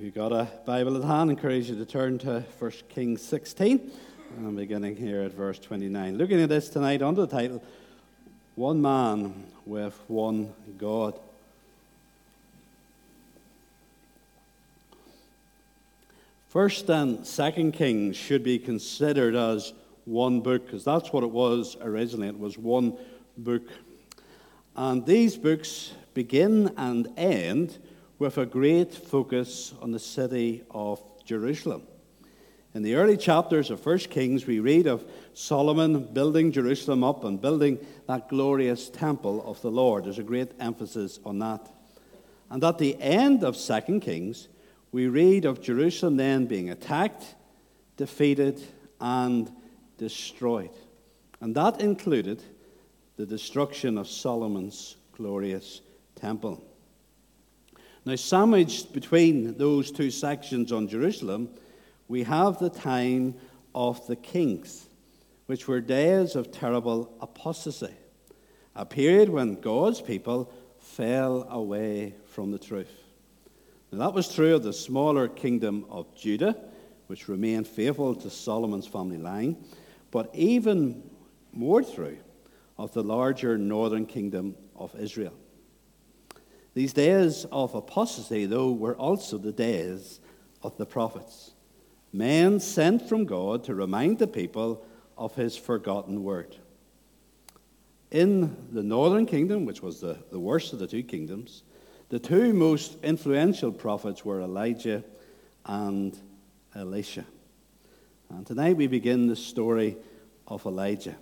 If you've got a Bible at hand, I encourage you to turn to 1 Kings 16. I'm beginning here at verse 29. Looking at this tonight under the title, One Man with One God. First and Second Kings should be considered as one book, because that's what it was originally. It was one book. And these books begin and end with a great focus on the city of Jerusalem. In the early chapters of 1 Kings, we read of Solomon building Jerusalem up and building that glorious temple of the Lord. There's a great emphasis on that. And at the end of 2 Kings, we read of Jerusalem then being attacked, defeated, and destroyed. And that included the destruction of Solomon's glorious temple. Now, sandwiched between those two sections on Jerusalem, we have the time of the kings, which were days of terrible apostasy, a period when God's people fell away from the truth. Now, that was true of the smaller kingdom of Judah, which remained faithful to Solomon's family line, but even more true of the larger northern kingdom of Israel. These days of apostasy, though, were also the days of the prophets, men sent from God to remind the people of his forgotten word. In the northern kingdom, which was the, the worst of the two kingdoms, the two most influential prophets were Elijah and Elisha. And tonight we begin the story of Elijah.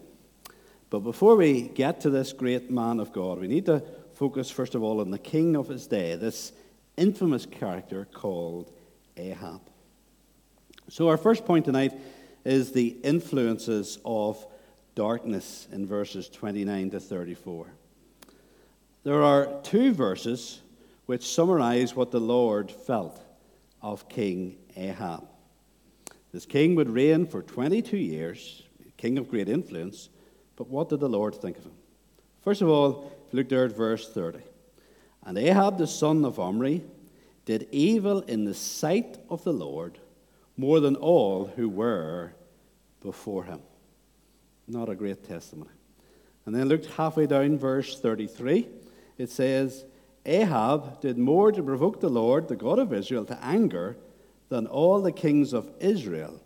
But before we get to this great man of God, we need to focus first of all on the king of his day, this infamous character called Ahab. So, our first point tonight is the influences of darkness in verses 29 to 34. There are two verses which summarize what the Lord felt of King Ahab. This king would reign for 22 years, king of great influence, but what did the Lord think of him? First of all, look there at verse 30. And Ahab the son of Omri did evil in the sight of the Lord more than all who were before him. Not a great testimony. And then look halfway down, verse 33. It says, Ahab did more to provoke the Lord, the God of Israel, to anger than all the kings of Israel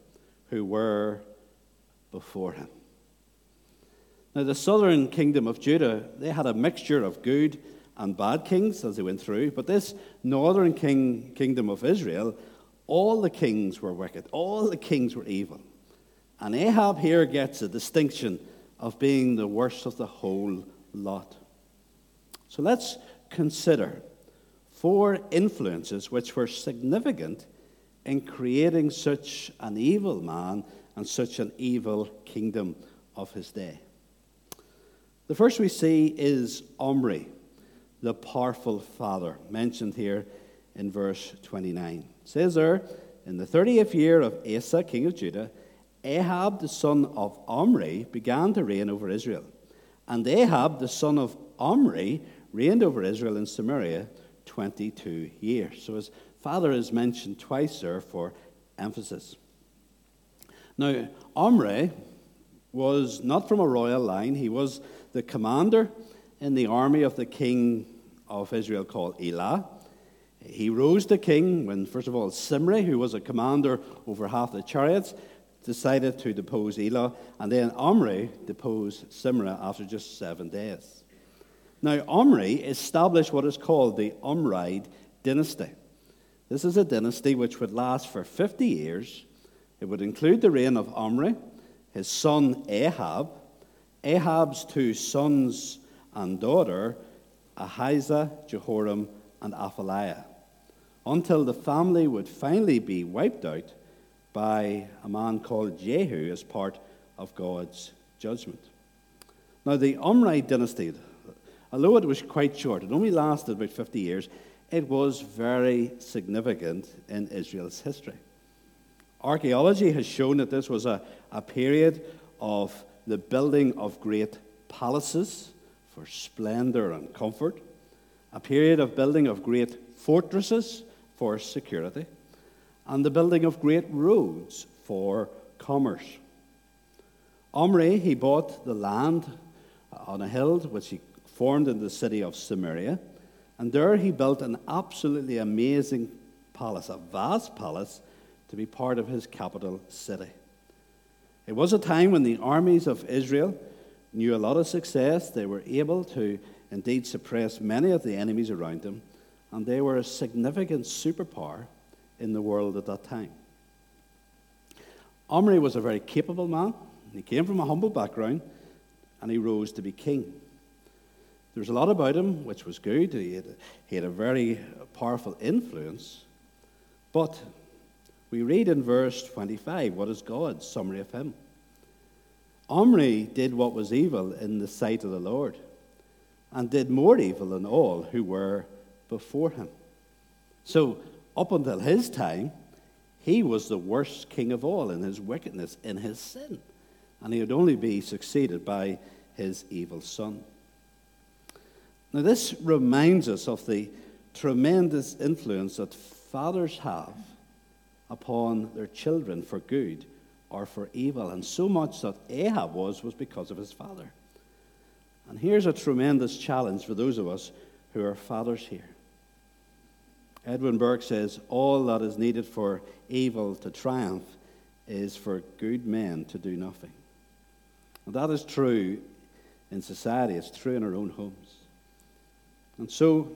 who were before him. Now, the southern kingdom of Judah, they had a mixture of good and bad kings as they went through, but this northern king, kingdom of Israel, all the kings were wicked, all the kings were evil. And Ahab here gets a distinction of being the worst of the whole lot. So let's consider four influences which were significant in creating such an evil man and such an evil kingdom of his day. The first we see is Omri, the powerful father, mentioned here in verse 29. It says there, in the 30th year of Asa, king of Judah, Ahab the son of Omri began to reign over Israel. And Ahab the son of Omri reigned over Israel in Samaria 22 years. So his father is mentioned twice there for emphasis. Now, Omri was not from a royal line, he was the commander in the army of the king of Israel called Elah. He rose to king when, first of all, Zimri, who was a commander over half the chariots, decided to depose Elah, and then Omri deposed Zimri after just seven days. Now, Omri established what is called the Omride dynasty. This is a dynasty which would last for 50 years. It would include the reign of Omri, his son Ahab, Ahab's two sons and daughter, Ahijah, Jehoram, and Athaliah, until the family would finally be wiped out by a man called Jehu as part of God's judgment. Now, the Omride dynasty, although it was quite short, it only lasted about 50 years, it was very significant in Israel's history. Archaeology has shown that this was a, a period of the building of great palaces for splendor and comfort, a period of building of great fortresses for security, and the building of great roads for commerce. Omri, he bought the land on a hill which he formed in the city of Samaria, and there he built an absolutely amazing palace, a vast palace, to be part of his capital city. It was a time when the armies of Israel knew a lot of success. They were able to indeed suppress many of the enemies around them, and they were a significant superpower in the world at that time. Omri was a very capable man. He came from a humble background, and he rose to be king. There was a lot about him which was good. He had, he had a very powerful influence. But we read in verse 25 what is God's summary of him. Omri did what was evil in the sight of the Lord, and did more evil than all who were before him. So, up until his time, he was the worst king of all in his wickedness, in his sin. And he would only be succeeded by his evil son. Now, this reminds us of the tremendous influence that fathers have upon their children for good or for evil. And so much that Ahab was, was because of his father. And here's a tremendous challenge for those of us who are fathers here. Edmund Burke says, All that is needed for evil to triumph is for good men to do nothing. And that is true in society, it's true in our own homes. And so,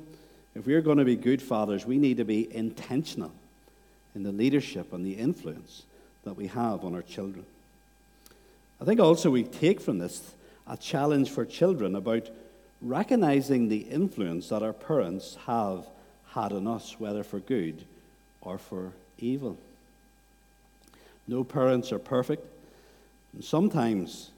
if we're going to be good fathers, we need to be intentional in the leadership and the influence that we have on our children. I think also we take from this a challenge for children about recognizing the influence that our parents have had on us, whether for good or for evil. No parents are perfect. And sometimes,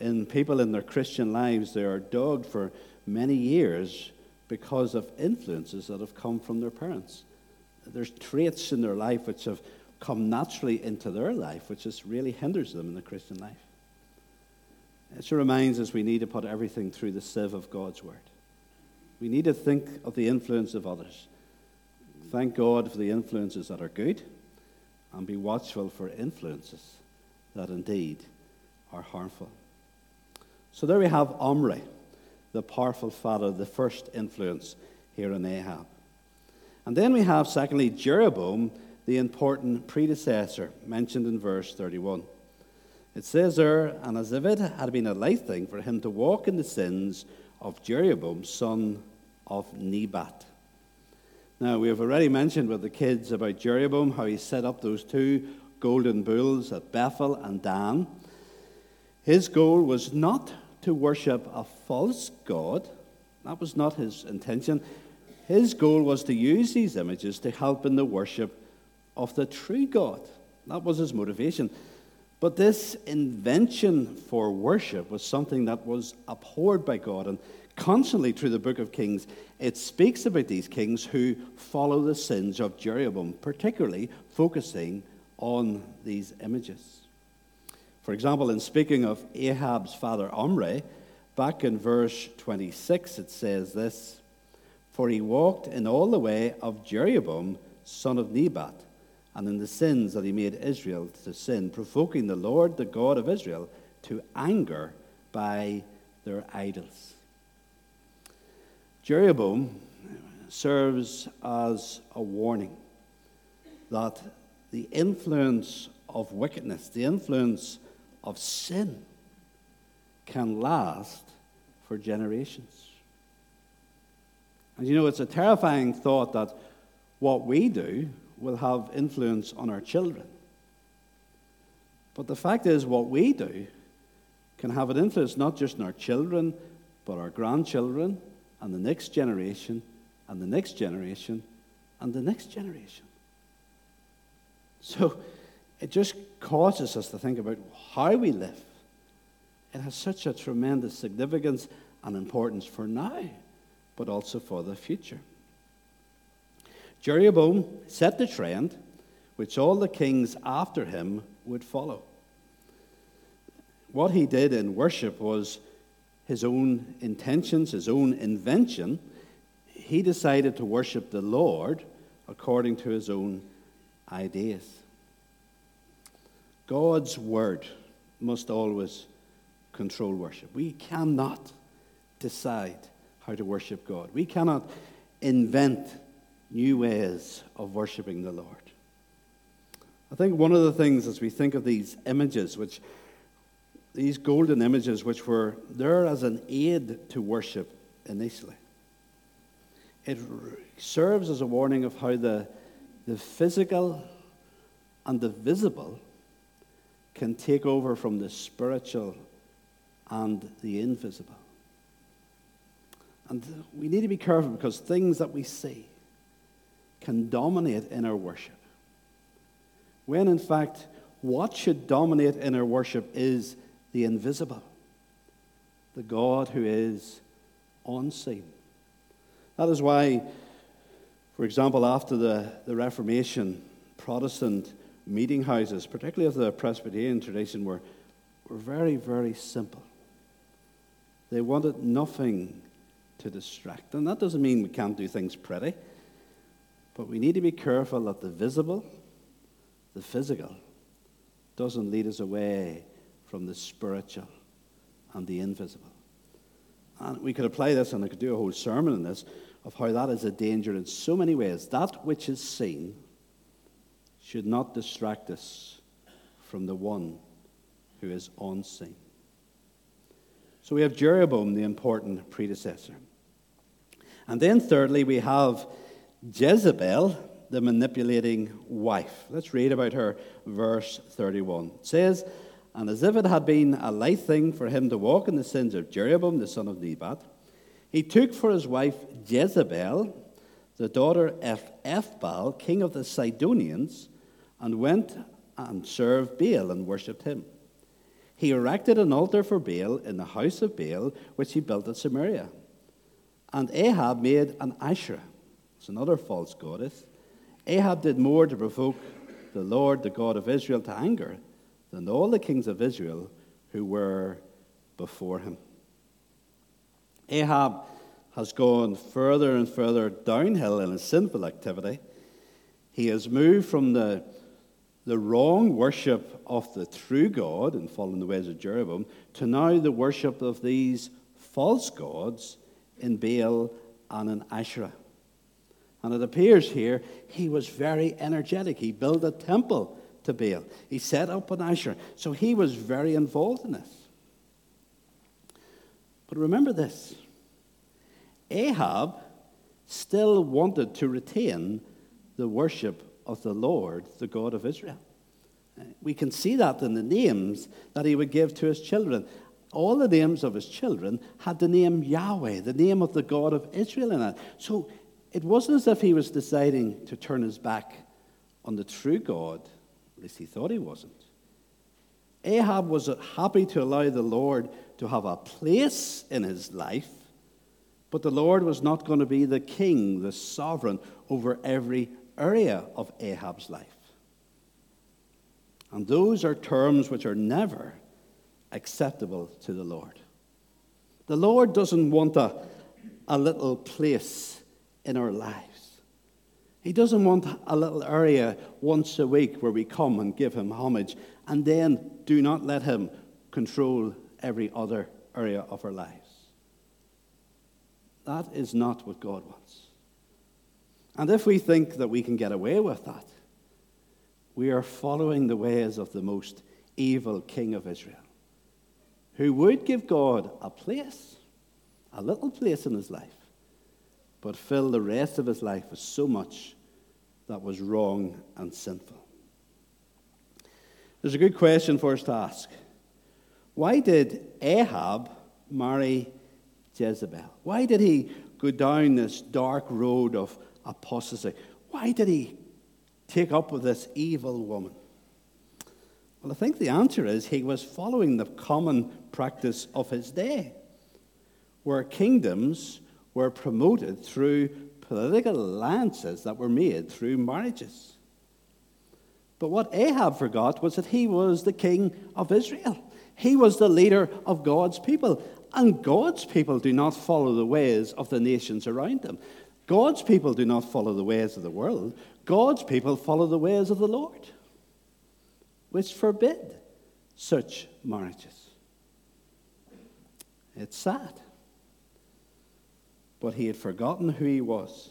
in people in their Christian lives, they are dogged for many years because of influences that have come from their parents. There's traits in their life which have come naturally into their life, which just really hinders them in the Christian life. It reminds us we need to put everything through the sieve of God's Word. We need to think of the influence of others. Thank God for the influences that are good, and be watchful for influences that indeed are harmful. So there we have Omri, the powerful father, the first influence here in Ahab. And then we have, secondly, Jeroboam, the important predecessor mentioned in verse 31. It says there, and as if it had been a light thing for him to walk in the sins of Jeroboam, son of Nebat. Now, we have already mentioned with the kids about Jeroboam, how he set up those two golden bulls at Bethel and Dan. His goal was not to worship a false God, that was not his intention. His goal was to use these images to help in the worship of the true God. That was his motivation. But this invention for worship was something that was abhorred by God. And constantly through the book of Kings, it speaks about these kings who follow the sins of Jeroboam, particularly focusing on these images. For example, in speaking of Ahab's father Omri, back in verse 26, it says this For he walked in all the way of Jeroboam, son of Nebat and in the sins that he made Israel to sin, provoking the Lord, the God of Israel, to anger by their idols. Jeroboam serves as a warning that the influence of wickedness, the influence of sin, can last for generations. And you know, it's a terrifying thought that what we do will have influence on our children. But the fact is, what we do can have an influence not just on our children, but our grandchildren, and the next generation, and the next generation, and the next generation. So it just causes us to think about how we live. It has such a tremendous significance and importance for now, but also for the future. Jeroboam set the trend which all the kings after him would follow. What he did in worship was his own intentions, his own invention. He decided to worship the Lord according to his own ideas. God's word must always control worship. We cannot decide how to worship God. We cannot invent new ways of worshiping the Lord. I think one of the things as we think of these images, which these golden images, which were there as an aid to worship initially, it serves as a warning of how the, the physical and the visible can take over from the spiritual and the invisible. And we need to be careful because things that we see can dominate in our worship. When in fact, what should dominate in our worship is the invisible, the God who is unseen. That is why, for example, after the, the Reformation, Protestant meeting houses, particularly of the Presbyterian tradition, were, were very, very simple. They wanted nothing to distract. And that doesn't mean we can't do things pretty, but we need to be careful that the visible, the physical, doesn't lead us away from the spiritual and the invisible. And we could apply this, and I could do a whole sermon on this, of how that is a danger in so many ways. That which is seen should not distract us from the one who is unseen. So we have Jeroboam, the important predecessor. And then, thirdly, we have Jezebel, the manipulating wife. Let's read about her, verse 31. It says, And as if it had been a light thing for him to walk in the sins of Jeroboam, the son of Nebat, he took for his wife Jezebel, the daughter of Ethbaal, king of the Sidonians, and went and served Baal and worshipped him. He erected an altar for Baal in the house of Baal, which he built at Samaria. And Ahab made an Asherah, it's another false goddess. Ahab did more to provoke the Lord, the God of Israel, to anger than all the kings of Israel who were before him. Ahab has gone further and further downhill in his sinful activity. He has moved from the the wrong worship of the true God and following the ways of Jeroboam to now the worship of these false gods in Baal and in Asherah. And it appears here he was very energetic. He built a temple to Baal, he set up an Asherah. So he was very involved in this. But remember this Ahab still wanted to retain the worship of the Lord, the God of Israel. We can see that in the names that he would give to his children. All the names of his children had the name Yahweh, the name of the God of Israel in it. So it wasn't as if he was deciding to turn his back on the true God, at least he thought he wasn't. Ahab was happy to allow the Lord to have a place in his life, but the Lord was not going to be the king, the sovereign over every area of Ahab's life. And those are terms which are never acceptable to the Lord. The Lord doesn't want a, a little place in our lives. He doesn't want a little area once a week where we come and give him homage and then do not let him control every other area of our lives. That is not what God wants. And if we think that we can get away with that, we are following the ways of the most evil king of Israel, who would give God a place, a little place in his life, but fill the rest of his life with so much that was wrong and sinful. There's a good question for us to ask. Why did Ahab marry Jezebel? Why did he go down this dark road of apostasy. Why did he take up with this evil woman? Well, I think the answer is he was following the common practice of his day, where kingdoms were promoted through political alliances that were made through marriages. But what Ahab forgot was that he was the king of Israel. He was the leader of God's people. And God's people do not follow the ways of the nations around them. God's people do not follow the ways of the world. God's people follow the ways of the Lord, which forbid such marriages. It's sad. But he had forgotten who he was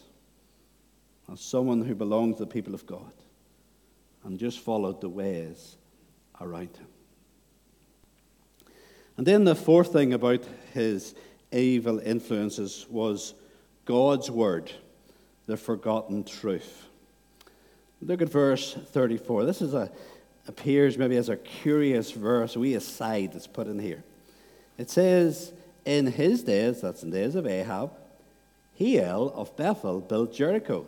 as someone who belonged to the people of God and just followed the ways around him. And then the fourth thing about his evil influences was God's word, the forgotten truth. Look at verse 34. This is a, appears maybe as a curious verse, we aside that's put in here. It says, In his days, that's in the days of Ahab, Hiel of Bethel built Jericho.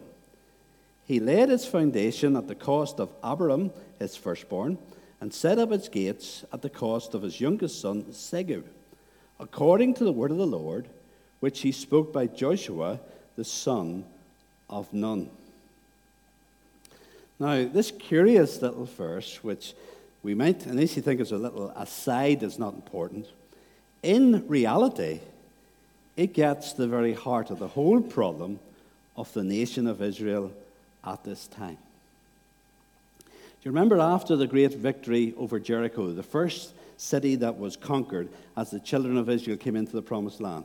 He laid its foundation at the cost of Abiram, his firstborn, and set up its gates at the cost of his youngest son, Segub, according to the word of the Lord, which he spoke by Joshua, the son of Nun. Now, this curious little verse, which we might initially think is a little aside that's not important, in reality, it gets the very heart of the whole problem of the nation of Israel at this time. Do you remember after the great victory over Jericho, the first city that was conquered as the children of Israel came into the promised land?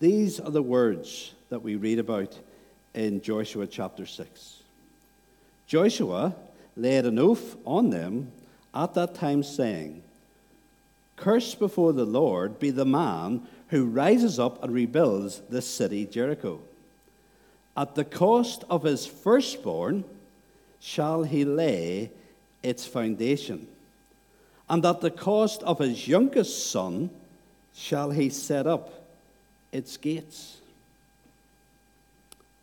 These are the words that we read about in Joshua chapter 6. Joshua laid an oath on them at that time, saying, Cursed before the Lord be the man who rises up and rebuilds this city, Jericho. At the cost of his firstborn shall he lay its foundation, and at the cost of his youngest son shall he set up its gates.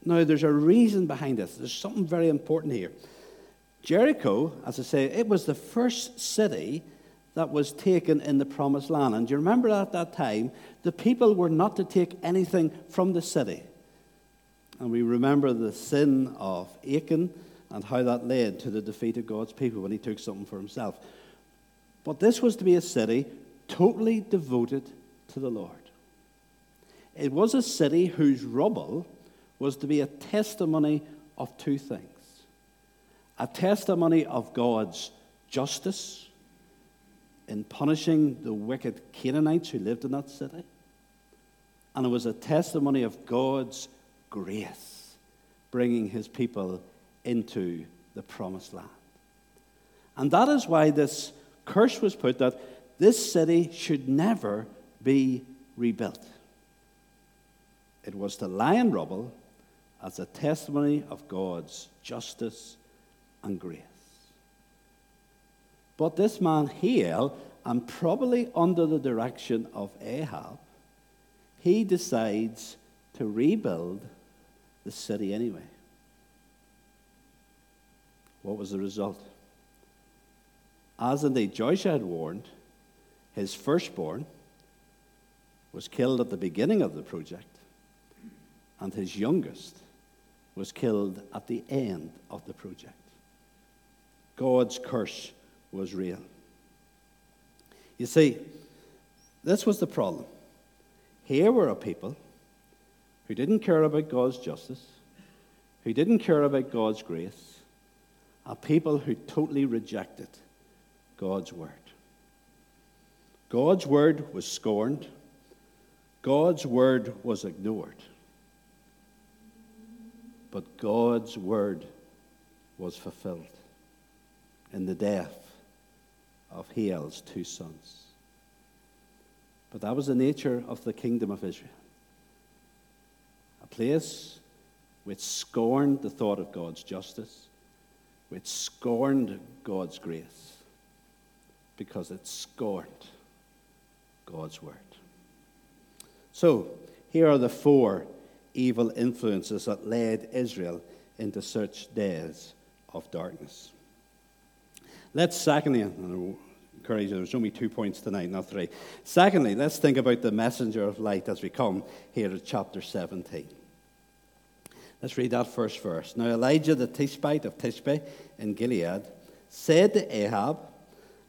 Now, there's a reason behind this. There's something very important here. Jericho, as I say, it was the first city that was taken in the promised land. And do you remember at that time, the people were not to take anything from the city. And we remember the sin of Achan and how that led to the defeat of God's people when he took something for himself. But this was to be a city totally devoted to the Lord. It was a city whose rubble was to be a testimony of two things a testimony of God's justice in punishing the wicked Canaanites who lived in that city, and it was a testimony of God's grace bringing his people into the promised land. And that is why this curse was put that this city should never be rebuilt. It was to lie in rubble as a testimony of God's justice and grace. But this man Hiel, and probably under the direction of Ahab, he decides to rebuild the city anyway. What was the result? As indeed Joshua had warned, his firstborn was killed at the beginning of the project, and his youngest was killed at the end of the project. God's curse was real. You see, this was the problem. Here were a people who didn't care about God's justice, who didn't care about God's grace, a people who totally rejected God's word. God's word was scorned, God's word was ignored. But God's word was fulfilled in the death of Hiel's two sons. But that was the nature of the kingdom of Israel a place which scorned the thought of God's justice, which scorned God's grace, because it scorned God's word. So, here are the four evil influences that led Israel into such days of darkness. Let's secondly, encourage you, there's only two points tonight, not three. Secondly, let's think about the messenger of light as we come here at chapter 17. Let's read that first verse. Now Elijah the Tishbite of Tishbe in Gilead said to Ahab,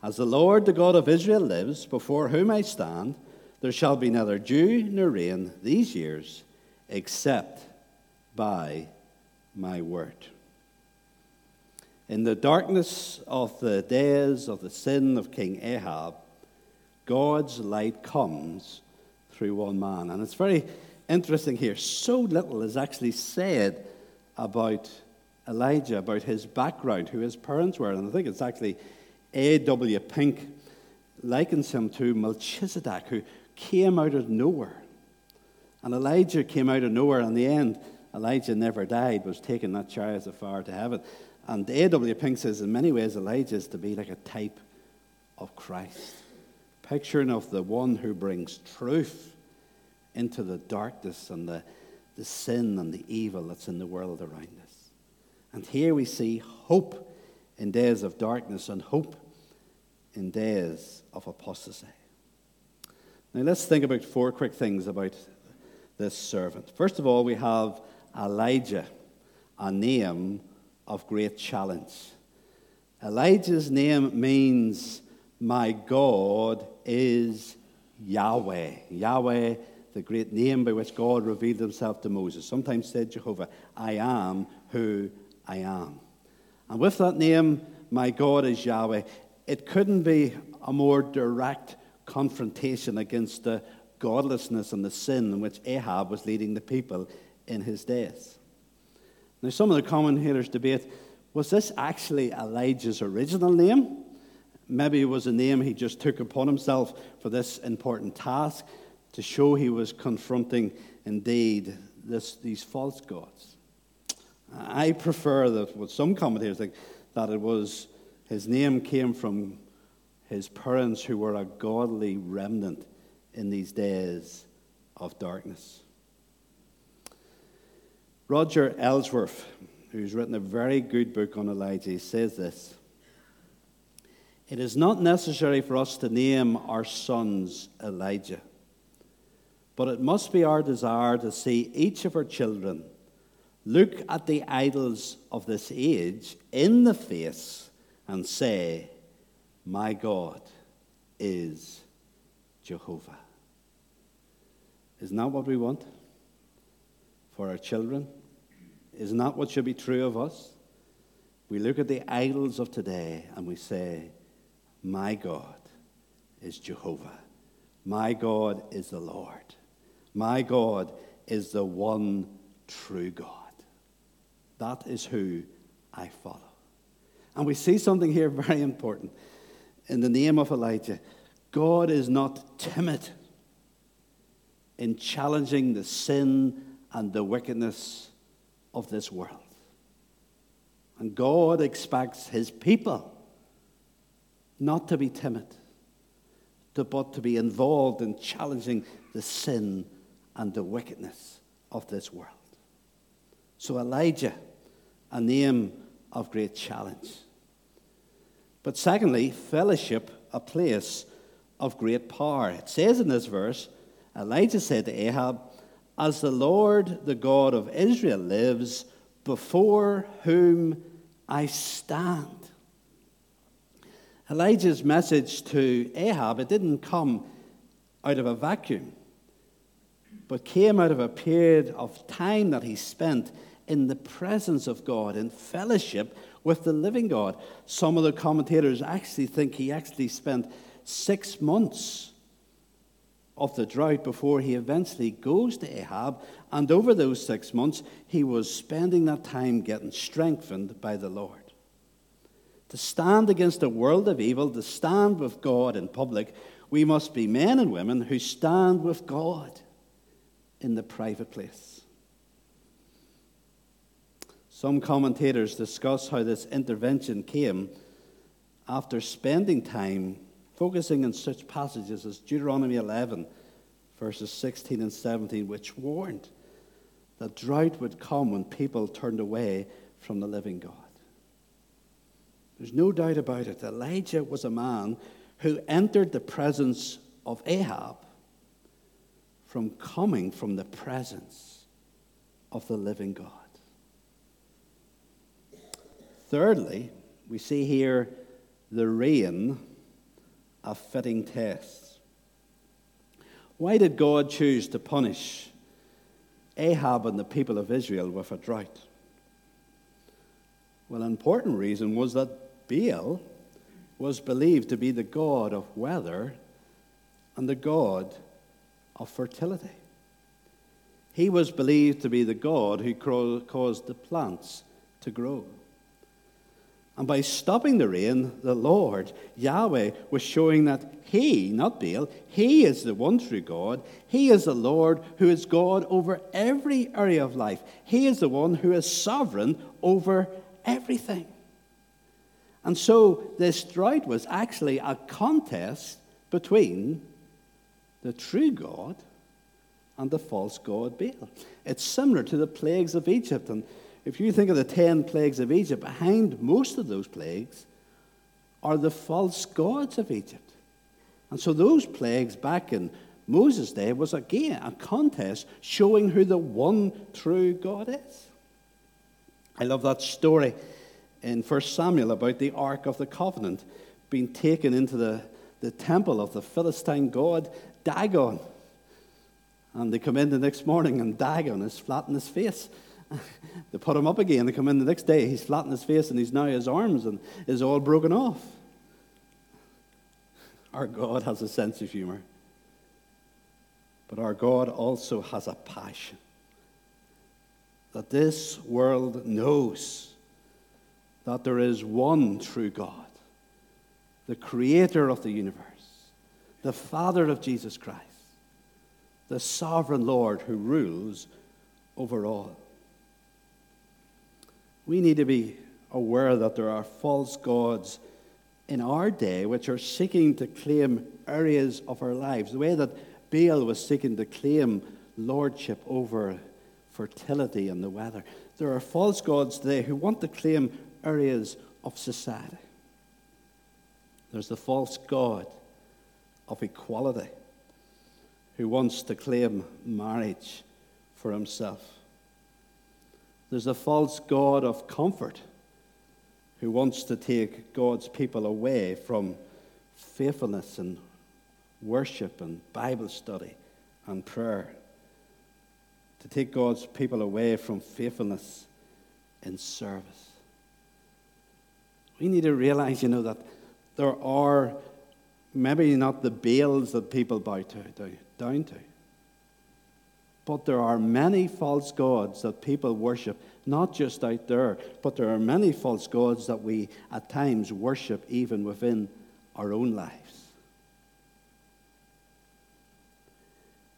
As the Lord the God of Israel lives, before whom I stand, there shall be neither dew nor rain these years, except by my word. In the darkness of the days of the sin of King Ahab, God's light comes through one man. And it's very interesting here. So little is actually said about Elijah, about his background, who his parents were. And I think it's actually A.W. Pink likens him to Melchizedek, who came out of nowhere. And Elijah came out of nowhere. In the end, Elijah never died, was taken that chariot of fire to heaven. And A.W. Pink says, in many ways, Elijah is to be like a type of Christ, picturing of the one who brings truth into the darkness and the, the sin and the evil that's in the world around us. And here we see hope in days of darkness and hope in days of apostasy. Now, let's think about four quick things about this servant. First of all, we have Elijah, a name of great challenge. Elijah's name means, My God is Yahweh. Yahweh, the great name by which God revealed himself to Moses. Sometimes said Jehovah, I am who I am. And with that name, My God is Yahweh, it couldn't be a more direct confrontation against the godlessness and the sin in which Ahab was leading the people in his days. Now, some of the commentators debate was this actually Elijah's original name? Maybe it was a name he just took upon himself for this important task to show he was confronting indeed this, these false gods. I prefer that what some commentators think that it was his name came from his parents who were a godly remnant in these days of darkness. Roger Ellsworth, who's written a very good book on Elijah, says this It is not necessary for us to name our sons Elijah, but it must be our desire to see each of our children look at the idols of this age in the face and say, My God is Jehovah. Isn't what we want for our children? Isn't what should be true of us? We look at the idols of today and we say, My God is Jehovah. My God is the Lord. My God is the one true God. That is who I follow. And we see something here very important. In the name of Elijah, God is not timid in challenging the sin and the wickedness of this world. And God expects his people not to be timid, but to be involved in challenging the sin and the wickedness of this world. So, Elijah, a name of great challenge. But secondly, fellowship, a place of great power. It says in this verse, Elijah said to Ahab, As the Lord, the God of Israel, lives, before whom I stand. Elijah's message to Ahab, it didn't come out of a vacuum, but came out of a period of time that he spent in the presence of God, in fellowship with the living God. Some of the commentators actually think he actually spent six months of the drought before he eventually goes to Ahab. And over those six months, he was spending that time getting strengthened by the Lord. To stand against a world of evil, to stand with God in public, we must be men and women who stand with God in the private place. Some commentators discuss how this intervention came after spending time focusing on such passages as Deuteronomy 11, verses 16 and 17, which warned that drought would come when people turned away from the living God. There's no doubt about it. Elijah was a man who entered the presence of Ahab from coming from the presence of the living God. Thirdly, we see here the rain of fitting test. Why did God choose to punish Ahab and the people of Israel with a drought? Well, an important reason was that Baal was believed to be the god of weather and the god of fertility. He was believed to be the God who caused the plants to grow. And by stopping the rain, the Lord, Yahweh, was showing that He, not Baal, He is the one true God. He is the Lord who is God over every area of life. He is the one who is sovereign over everything. And so this drought was actually a contest between the true God and the false god Baal. It's similar to the plagues of Egypt. And if you think of the 10 plagues of Egypt, behind most of those plagues are the false gods of Egypt. And so those plagues back in Moses' day was again a contest showing who the one true God is. I love that story in 1 Samuel about the Ark of the Covenant being taken into the, the temple of the Philistine god Dagon. And they come in the next morning and Dagon is flat in his face. they put him up again. They come in the next day. He's flat in his face and he's now his arms and is all broken off. Our God has a sense of humor. But our God also has a passion that this world knows that there is one true God, the creator of the universe, the Father of Jesus Christ the sovereign Lord who rules over all. We need to be aware that there are false gods in our day which are seeking to claim areas of our lives, the way that Baal was seeking to claim lordship over fertility and the weather. There are false gods today who want to claim areas of society. There's the false god of equality who wants to claim marriage for himself. There's a false God of comfort who wants to take God's people away from faithfulness and worship and Bible study and prayer. To take God's people away from faithfulness in service. We need to realize, you know, that there are maybe not the Baals that people bow to, down to. But there are many false gods that people worship, not just out there, but there are many false gods that we at times worship even within our own lives.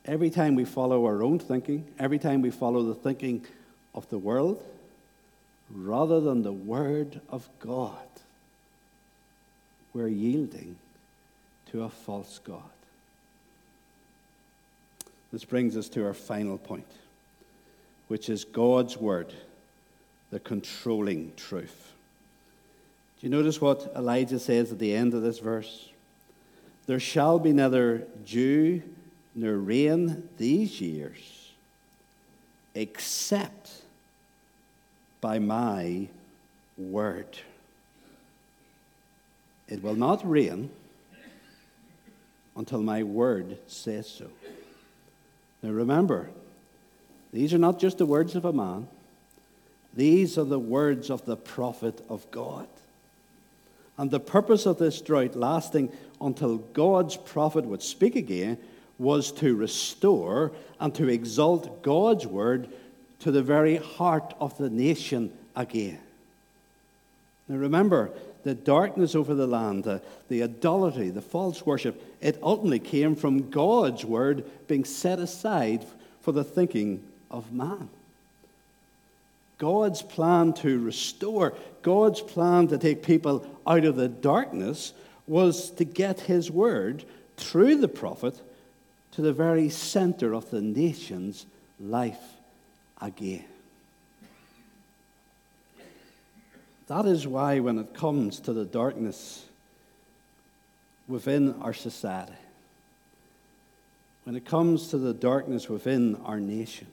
Every time we follow our own thinking, every time we follow the thinking of the world, rather than the Word of God, we're yielding to a false God. This brings us to our final point, which is God's word, the controlling truth. Do you notice what Elijah says at the end of this verse? There shall be neither dew nor rain these years, except by my word. It will not rain until my word says so. Now remember, these are not just the words of a man, these are the words of the prophet of God. And the purpose of this drought lasting until God's prophet would speak again was to restore and to exalt God's word to the very heart of the nation again. Now remember, the darkness over the land, the, the idolatry, the false worship, it ultimately came from God's word being set aside for the thinking of man. God's plan to restore, God's plan to take people out of the darkness was to get his word through the prophet to the very center of the nation's life again. That is why, when it comes to the darkness within our society, when it comes to the darkness within our nation,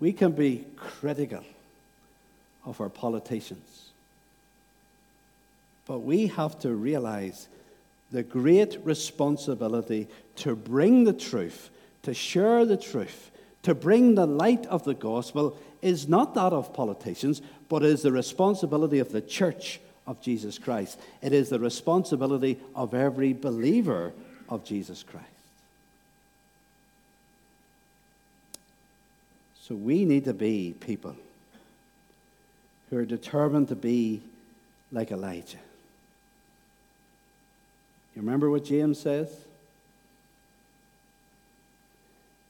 we can be critical of our politicians. But we have to realize the great responsibility to bring the truth, to share the truth, to bring the light of the gospel is not that of politicians, but is the responsibility of the church of Jesus Christ. It is the responsibility of every believer of Jesus Christ. So we need to be people who are determined to be like Elijah. You remember what James says?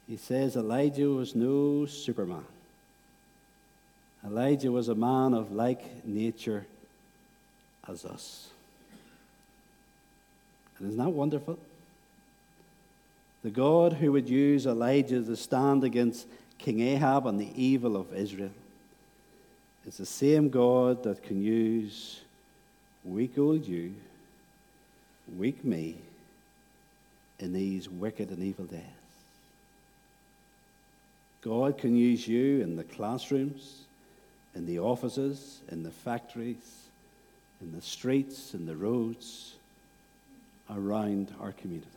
He says Elijah was no superman. Elijah was a man of like nature as us. And isn't that wonderful? The God who would use Elijah to stand against King Ahab and the evil of Israel is the same God that can use weak old you, weak me, in these wicked and evil days. God can use you in the classrooms, in the offices, in the factories, in the streets, in the roads around our community.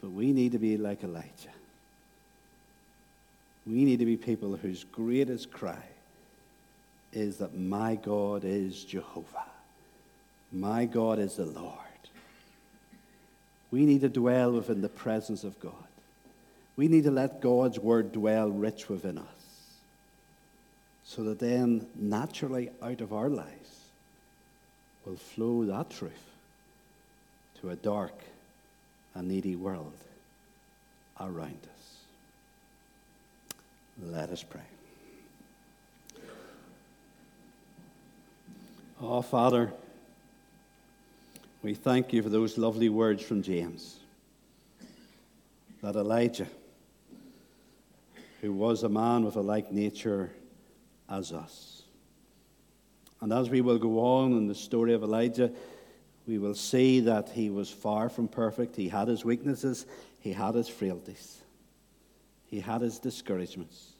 But we need to be like Elijah. We need to be people whose greatest cry is that my God is Jehovah. My God is the Lord. We need to dwell within the presence of God. We need to let God's word dwell rich within us so that then naturally out of our lives will flow that truth to a dark and needy world around us. Let us pray. Oh, Father, we thank you for those lovely words from James that Elijah who was a man with a like nature as us. And as we will go on in the story of Elijah, we will see that he was far from perfect. He had his weaknesses, he had his frailties, he had his discouragements.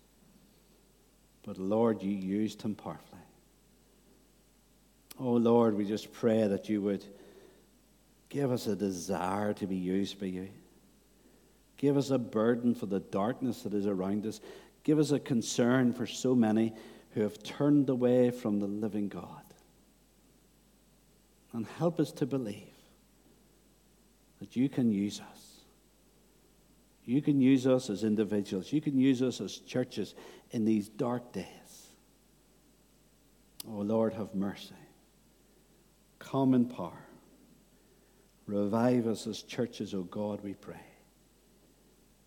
But Lord, you used him powerfully. Oh Lord, we just pray that you would give us a desire to be used by you. Give us a burden for the darkness that is around us. Give us a concern for so many who have turned away from the living God. And help us to believe that you can use us. You can use us as individuals. You can use us as churches in these dark days. Oh Lord, have mercy. Come in power. Revive us as churches, O oh God, we pray.